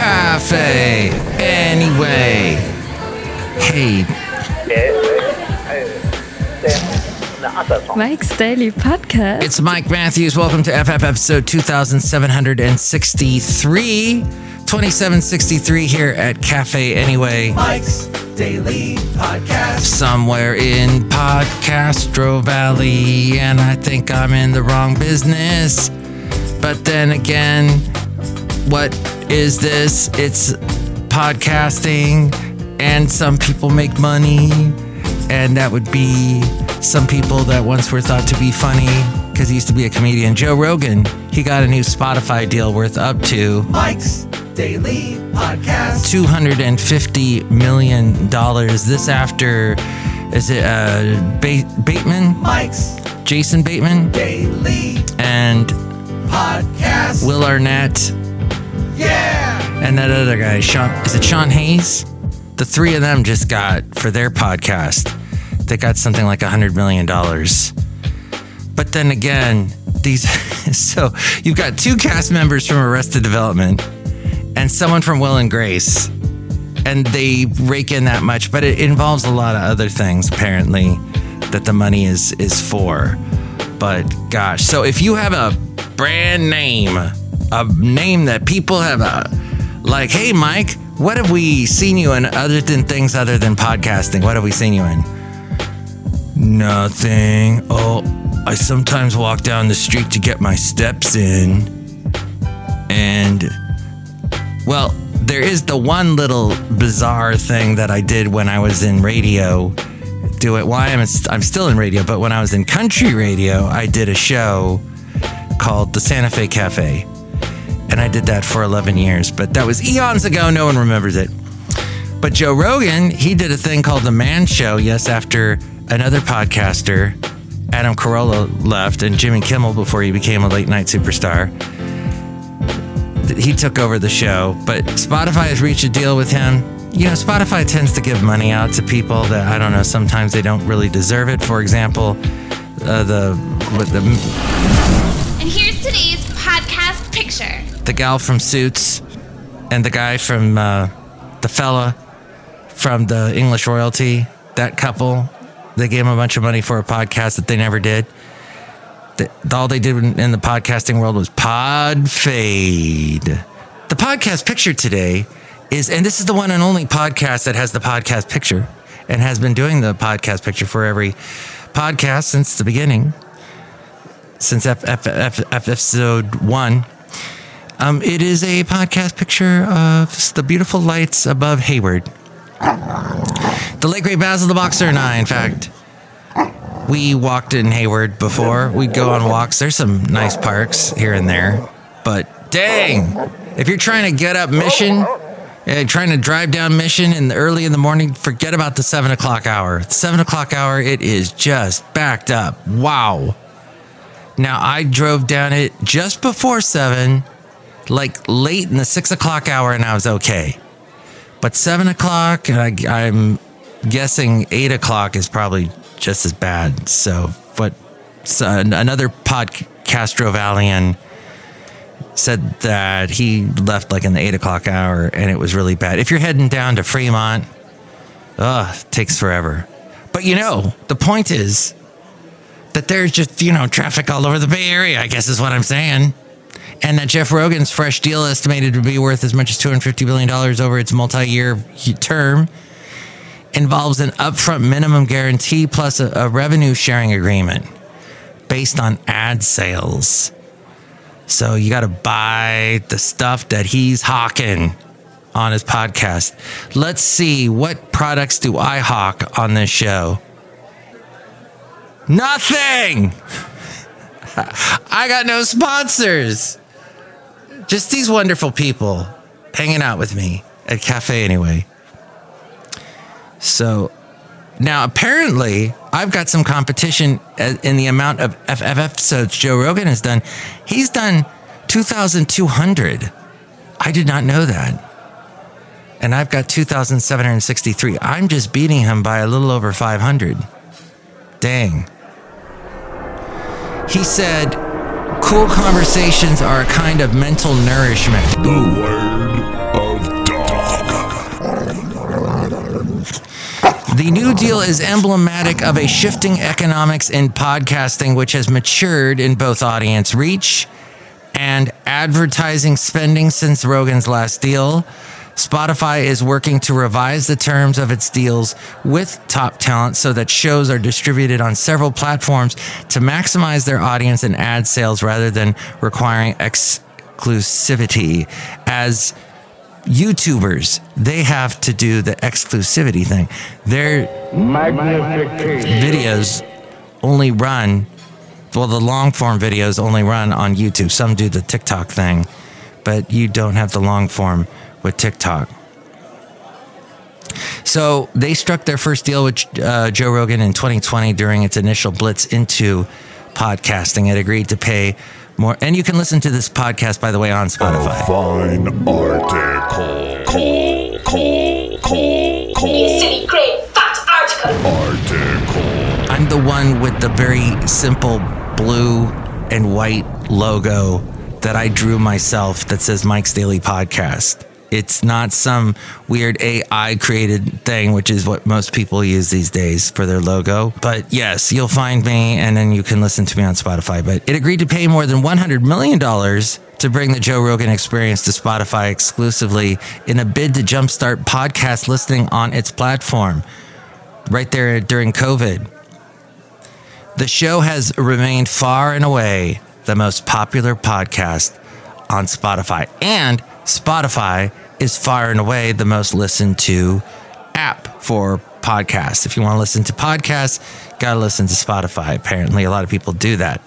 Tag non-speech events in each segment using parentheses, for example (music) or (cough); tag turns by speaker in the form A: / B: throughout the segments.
A: Cafe. Anyway. Hey,
B: Mike's Daily Podcast.
A: it's Mike Matthews. Welcome to FF episode 2763. 2763 here at Cafe Anyway.
C: Mike's Daily Podcast.
A: somewhere in Podcastro Valley, and I think I'm in the wrong business. But then again, what is this? It's podcasting, and some people make money, and that would be some people that once were thought to be funny because he used to be a comedian. Joe Rogan, he got a new Spotify deal worth up to
C: Mike's Daily Podcast.
A: $250 million. This after, is it uh, ba- Bateman?
C: Mike's
A: Jason Bateman?
C: Daily
A: And
C: Podcast.
A: Will Arnett?
C: Yeah.
A: And that other guy, Sean, is it Sean Hayes? The three of them just got, for their podcast, they got something like $100 million. But then again, these, (laughs) so you've got two cast members from Arrested Development and someone from Will and Grace. And they rake in that much, but it involves a lot of other things, apparently, that the money is is for. But gosh, so if you have a brand name, a name that people have a like, hey Mike, what have we seen you in other than things other than podcasting? What have we seen you in? Nothing. Oh, I sometimes walk down the street to get my steps in. And well, there is the one little bizarre thing that I did when I was in radio. Do it. Why I'm I'm still in radio, but when I was in country radio, I did a show called the Santa Fe Cafe, and I did that for 11 years. But that was eons ago. No one remembers it. But Joe Rogan, he did a thing called the Man Show. Yes, after another podcaster, Adam Carolla, left, and Jimmy Kimmel before he became a late night superstar he took over the show, but Spotify has reached a deal with him. You know, Spotify tends to give money out to people that I don't know. Sometimes they don't really deserve it. For example, uh, the the
D: today's podcast picture.
A: the gal from Suits and the guy from uh, the fella from the English royalty. That couple, they gave him a bunch of money for a podcast that they never did. The, all they did in the podcasting world was pod fade. The podcast picture today is, and this is the one and only podcast that has the podcast picture and has been doing the podcast picture for every podcast since the beginning, since F, F, F, episode one. Um, it is a podcast picture of the beautiful lights above Hayward. The late great Basil the Boxer and I, in fact, we walked in Hayward before. We'd go on walks. There's some nice parks here and there, but dang, if you're trying to get up Mission, uh, trying to drive down Mission in the early in the morning, forget about the seven o'clock hour. The seven o'clock hour, it is just backed up. Wow. Now I drove down it just before seven, like late in the six o'clock hour, and I was okay. But seven o'clock, and I, I'm guessing eight o'clock is probably just as bad. So, but so another podcastro Valian said that he left like in the eight o'clock hour, and it was really bad. If you're heading down to Fremont, ugh, takes forever. But you know, the point is that there's just you know traffic all over the Bay Area. I guess is what I'm saying. And that Jeff Rogan's fresh deal estimated to be worth as much as $250 billion over its multi year term involves an upfront minimum guarantee plus a, a revenue sharing agreement based on ad sales. So you got to buy the stuff that he's hawking on his podcast. Let's see what products do I hawk on this show? Nothing. I got no sponsors. Just these wonderful people hanging out with me at Cafe anyway. So now apparently I've got some competition in the amount of FF episodes Joe Rogan has done. He's done 2,200. I did not know that. And I've got 2,763. I'm just beating him by a little over 500. Dang. He said, Cool conversations are a kind of mental nourishment.
E: The word of dog.
A: The New Deal is emblematic of a shifting economics in podcasting, which has matured in both audience reach and advertising spending since Rogan's last deal. Spotify is working to revise the terms of its deals with top talent so that shows are distributed on several platforms to maximize their audience and ad sales rather than requiring exclusivity. As YouTubers, they have to do the exclusivity thing. Their videos only run, well, the long form videos only run on YouTube. Some do the TikTok thing, but you don't have the long form with TikTok. So they struck their first deal with uh, Joe Rogan in 2020 during its initial blitz into podcasting. It agreed to pay more, and you can listen to this podcast, by the way, on Spotify.
B: Fine article. Call, call, call, call.
E: You silly great fat article.
B: Article.
A: I'm the one with the very simple blue and white logo that I drew myself that says Mike's Daily Podcast. It's not some weird AI created thing, which is what most people use these days for their logo. But yes, you'll find me and then you can listen to me on Spotify. But it agreed to pay more than $100 million to bring the Joe Rogan experience to Spotify exclusively in a bid to jumpstart podcast listening on its platform right there during COVID. The show has remained far and away the most popular podcast on Spotify. And Spotify is far and away the most listened to app for podcasts. If you want to listen to podcasts, got to listen to Spotify. Apparently, a lot of people do that.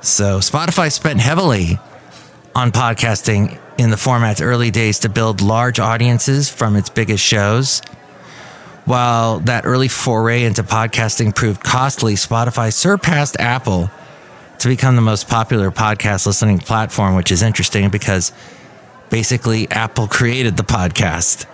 A: So, Spotify spent heavily on podcasting in the format's early days to build large audiences from its biggest shows. While that early foray into podcasting proved costly, Spotify surpassed Apple to become the most popular podcast listening platform, which is interesting because basically Apple created the podcast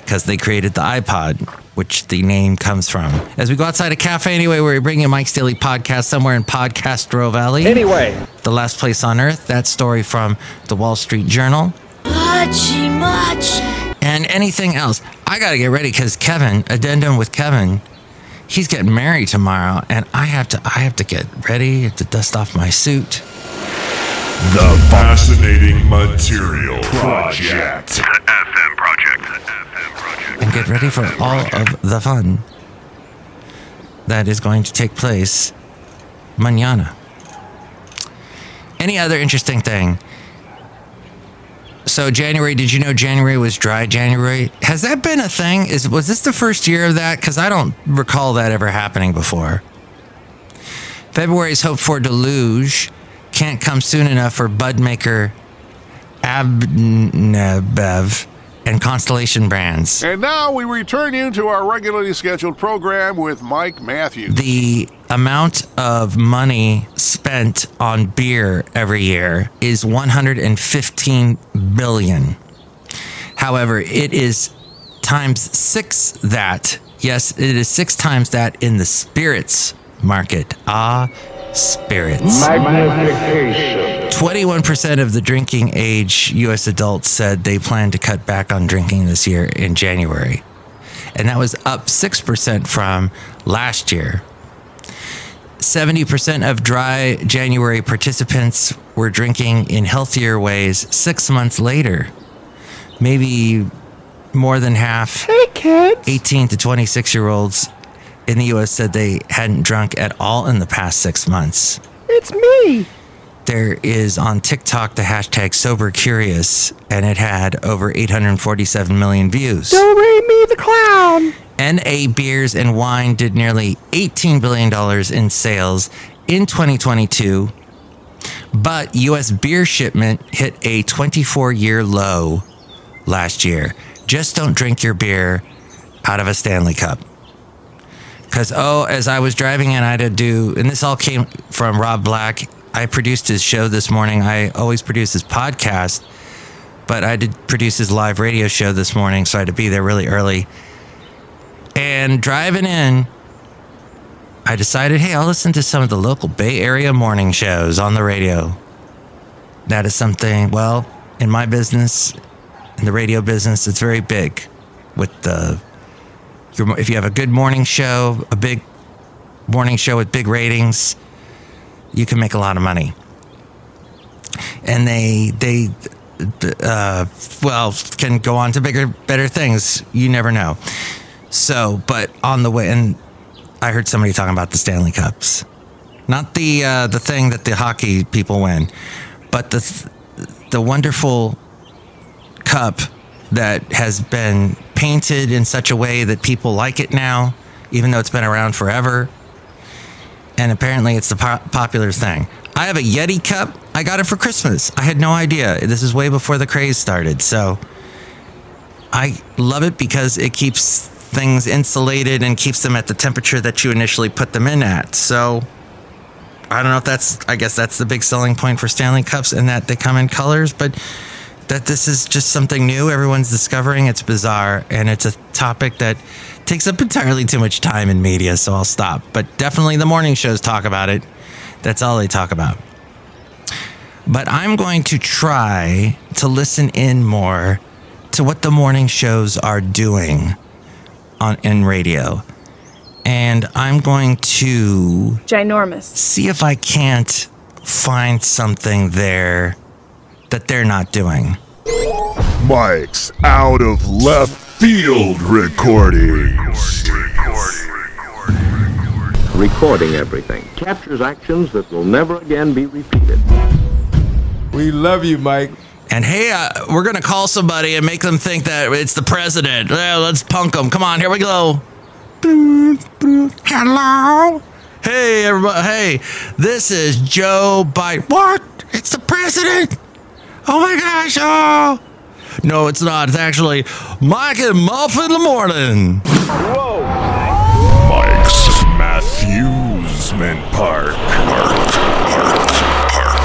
A: because they created the iPod, which the name comes from. As we go outside a cafe anyway, where we bring you Mike's Daily Podcast somewhere in Podcastro Valley.
F: Anyway,
A: The last place on earth, that story from the Wall Street Journal.
E: Muchy much.
A: and anything else. I got to get ready because Kevin, addendum with Kevin, he's getting married tomorrow, and I have to I have to get ready Have to dust off my suit.
B: The Fascinating Material Project.
G: FM project. FM project.
A: and get ready for all of the fun that is going to take place mañana. Any other interesting thing? So January, did you know January was dry January? Has that been a thing? Is was this the first year of that? Because I don't recall that ever happening before. February's hope for deluge can't come soon enough for Budmaker, Abnebev, and Constellation brands.
H: And now we return you to our regularly scheduled program with Mike Matthews.
A: the amount of money spent on beer every year is 115 billion. However, it is times six that. Yes, it is six times that in the spirits market. Ah, spirits. 21% of the drinking age U.S. adults said they plan to cut back on drinking this year in January. And that was up 6% from last year. 70% of dry January participants were drinking in healthier ways six months later. Maybe more than half
F: hey kids.
A: 18 to 26 year olds in the US said they hadn't drunk at all in the past six months.
F: It's me.
A: There is on TikTok the hashtag sober curious, and it had over 847 million views.
F: Don't re me the clown.
A: NA Beers and Wine did nearly $18 billion in sales in 2022, but US beer shipment hit a 24 year low last year. Just don't drink your beer out of a Stanley Cup. Because, oh, as I was driving in, I had to do, and this all came from Rob Black. I produced his show this morning. I always produce his podcast, but I did produce his live radio show this morning, so I had to be there really early. And driving in, I decided, hey, I'll listen to some of the local Bay Area morning shows on the radio. That is something, well, in my business, in the radio business, it's very big with the if you have a good morning show, a big morning show with big ratings, you can make a lot of money. And they they uh, well can go on to bigger better things. You never know. So, but on the way, and I heard somebody talking about the Stanley Cups, not the uh, the thing that the hockey people win, but the the wonderful cup that has been painted in such a way that people like it now, even though it's been around forever. And apparently, it's the po- popular thing. I have a Yeti cup. I got it for Christmas. I had no idea. This is way before the craze started. So I love it because it keeps things insulated and keeps them at the temperature that you initially put them in at. So I don't know if that's, I guess that's the big selling point for Stanley Cups and that they come in colors, but that this is just something new everyone's discovering. It's bizarre and it's a topic that takes up entirely too much time in media, so I'll stop. But definitely the morning shows talk about it. That's all they talk about. But I'm going to try to listen in more to what the morning shows are doing on in radio. And I'm going to
I: Ginormous.
A: see if I can't find something there that they're not doing.
B: Mike's out of left field recordings.
J: recording everything, captures actions that will never again be repeated.
K: We love you, Mike.
A: And hey, uh, we're going to call somebody and make them think that it's the president. Yeah, let's punk them. Come on, here we go. Hello? Hey, everybody. Hey, this is Joe Biden. What? It's the president? Oh my gosh. Oh. No, it's not. It's actually Mike and Muff in the morning. Whoa!
B: Mike's Matthewsman Park. Park. Park. Park.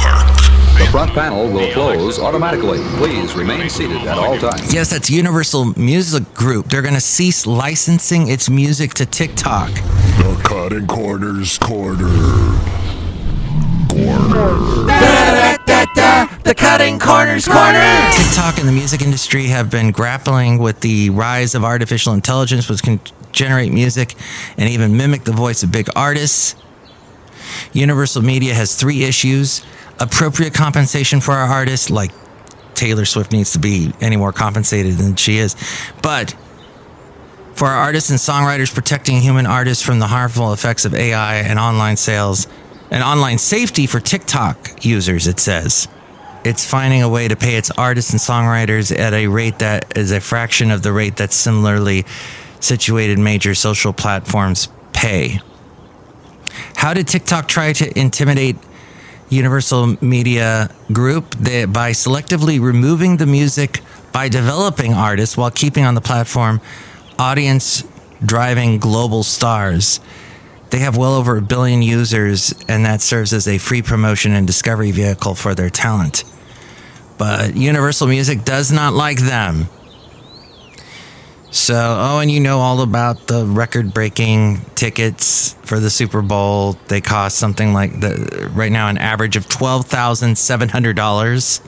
B: Park.
L: The front panel will close automatically. Please remain seated at all times.
A: Yes, that's Universal Music Group. They're going to cease licensing its music to TikTok.
B: The Cutting Corners Corner. Corner.
A: The Cutting Corners Corner. TikTok and the music industry have been grappling with the rise of artificial intelligence, which can generate music and even mimic the voice of big artists. Universal Media has three issues appropriate compensation for our artists, like Taylor Swift needs to be any more compensated than she is. But for our artists and songwriters, protecting human artists from the harmful effects of AI and online sales and online safety for TikTok users, it says. It's finding a way to pay its artists and songwriters at a rate that is a fraction of the rate that similarly situated major social platforms pay. How did TikTok try to intimidate Universal Media Group by selectively removing the music by developing artists while keeping on the platform audience driving global stars? They have well over a billion users, and that serves as a free promotion and discovery vehicle for their talent. But Universal Music does not like them. So, oh, and you know all about the record breaking tickets for the Super Bowl. They cost something like the right now an average of $12,700.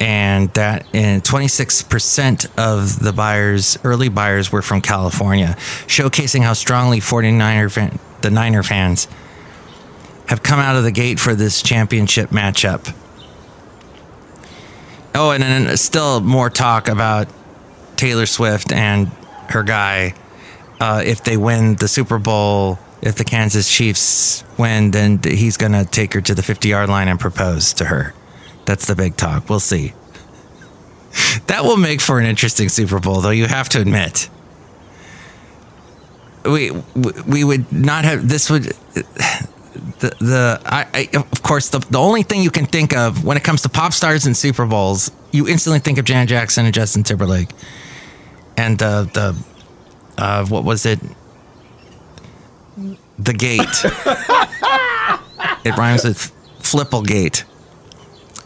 A: And that and 26% of the buyers, early buyers, were from California, showcasing how strongly 49er fan, the Niner fans have come out of the gate for this championship matchup. Oh, and then still more talk about Taylor Swift and her guy. Uh, if they win the Super Bowl, if the Kansas Chiefs win, then he's going to take her to the 50 yard line and propose to her. That's the big talk. We'll see. That will make for an interesting Super Bowl, though, you have to admit. We, we would not have, this would, the, the I, I, of course, the, the only thing you can think of when it comes to pop stars and Super Bowls, you instantly think of Janet Jackson and Justin Timberlake. And uh, the, uh, what was it? The Gate. (laughs) it rhymes with Flipplegate.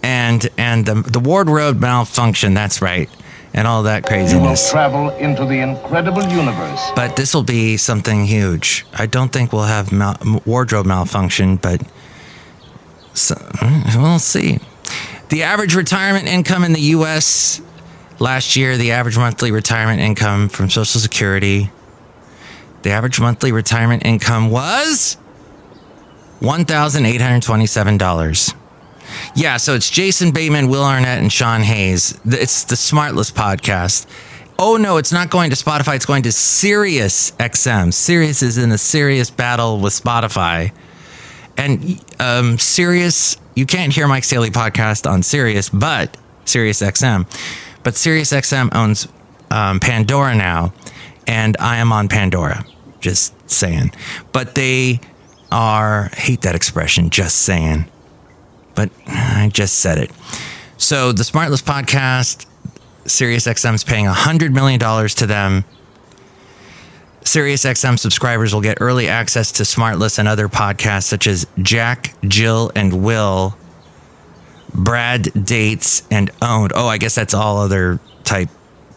A: And and the, the wardrobe malfunction, that's right. And all that craziness.
M: You will travel into the incredible universe.
A: But this will be something huge. I don't think we'll have mal- wardrobe malfunction, but so, hmm, we'll see. The average retirement income in the U.S. Last year, the average monthly retirement income from Social Security, the average monthly retirement income was $1,827. Yeah, so it's Jason Bateman, Will Arnett, and Sean Hayes. It's the Smartless podcast. Oh no, it's not going to Spotify. It's going to Sirius XM. Sirius is in a serious battle with Spotify, and um, Sirius. You can't hear Mike's Daily podcast on Sirius, but Sirius XM. But Sirius XM owns um, Pandora now, and I am on Pandora. Just saying. But they are hate that expression. Just saying. But I just said it. So the Smartless podcast SiriusXM is paying $100 million to them. SiriusXM subscribers will get early access to Smartless and other podcasts such as Jack, Jill, and Will, Bad Dates, and Owned. Oh, I guess that's all other type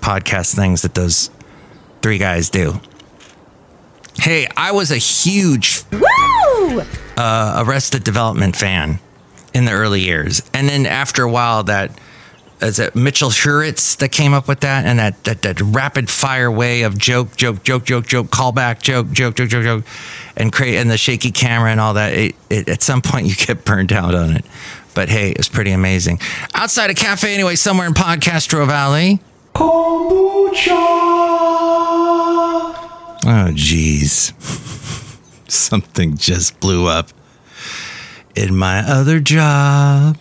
A: podcast things that those three guys do. Hey, I was a huge uh, Arrested Development fan in the early years. And then after a while, that is it Mitchell Hurwitz that came up with that and that, that that rapid fire way of joke, joke, joke, joke, joke, callback, joke, joke, joke, joke, joke, and create and the shaky camera and all that. It, it, at some point, (laughs) you get burned out on it. But hey, it's pretty amazing. Outside a cafe, anyway, somewhere in Podcastro Valley. Oh, geez. (laughs) Something just blew up in my other job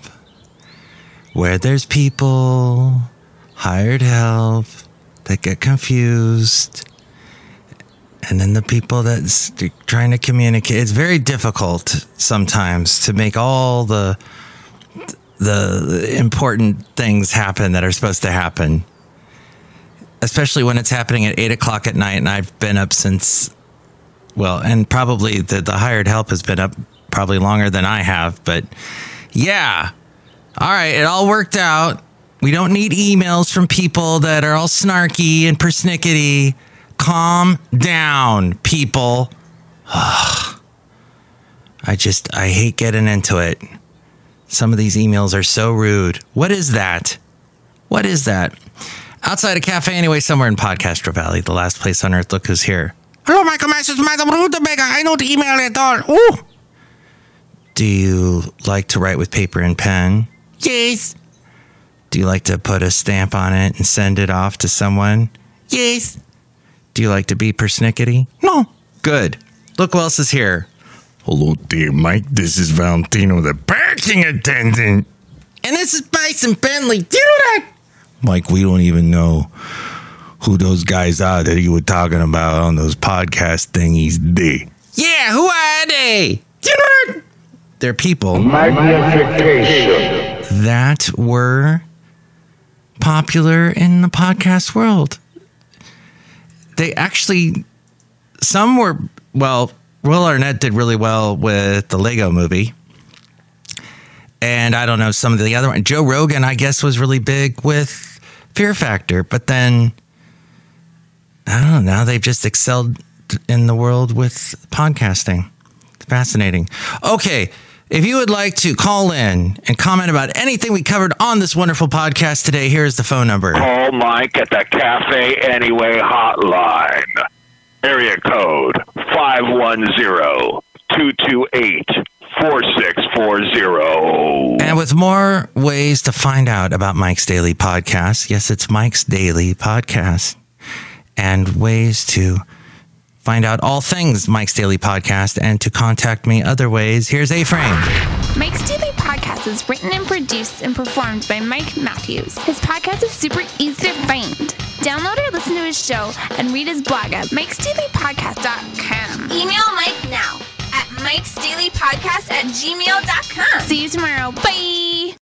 A: where there's people, hired help that get confused. And then the people that's trying to communicate. It's very difficult sometimes to make all the the important things happen that are supposed to happen. Especially when it's happening at eight o'clock at night and I've been up since well, and probably the, the hired help has been up probably longer than I have, but yeah. All right, it all worked out. We don't need emails from people that are all snarky and persnickety. Calm down, people. (sighs) I just, I hate getting into it. Some of these emails are so rude. What is that? What is that? Outside a cafe, anyway, somewhere in Podcastro Valley, the last place on earth. Look who's here. Hello, Michael Masters, Madame Rootabega. I don't email at all. Ooh. Do you like to write with paper and pen? Yes. Do you like to put a stamp on it and send it off to someone? Yes. Do you like to be persnickety? No. Good. Look who else is here.
B: Hello dear Mike. This is Valentino, the parking attendant.
A: And this is Bison Bentley. Do you know that?
B: Mike, we don't even know who those guys are that you were talking about on those podcast thingies. They.
A: Yeah, who are they? Do you know that? They're people that were popular in the podcast world. They actually, some were, well, Will Arnett did really well with the Lego movie. And I don't know, some of the other one. Joe Rogan, I guess, was really big with Fear Factor. But then, I don't know, now they've just excelled in the world with podcasting. Fascinating. Okay. If you would like to call in and comment about anything we covered on this wonderful podcast today, here's the phone number.
G: Call Mike at the Cafe Anyway hotline. Area code 510-228-4640.
A: And with more ways to find out about Mike's Daily Podcast, yes, it's Mike's Daily Podcast, and ways to find out all things Mike's Daily Podcast and to contact me other ways, here's A Frame.
D: Mike's Daily Podcast is written and produced and performed by Mike Matthews. His podcast is super easy to find. Download or listen to his show and read his blog at mikesdailypodcast.com.
E: Email Mike now at mikesdailypodcast at gmail.com.
D: See you tomorrow. Bye.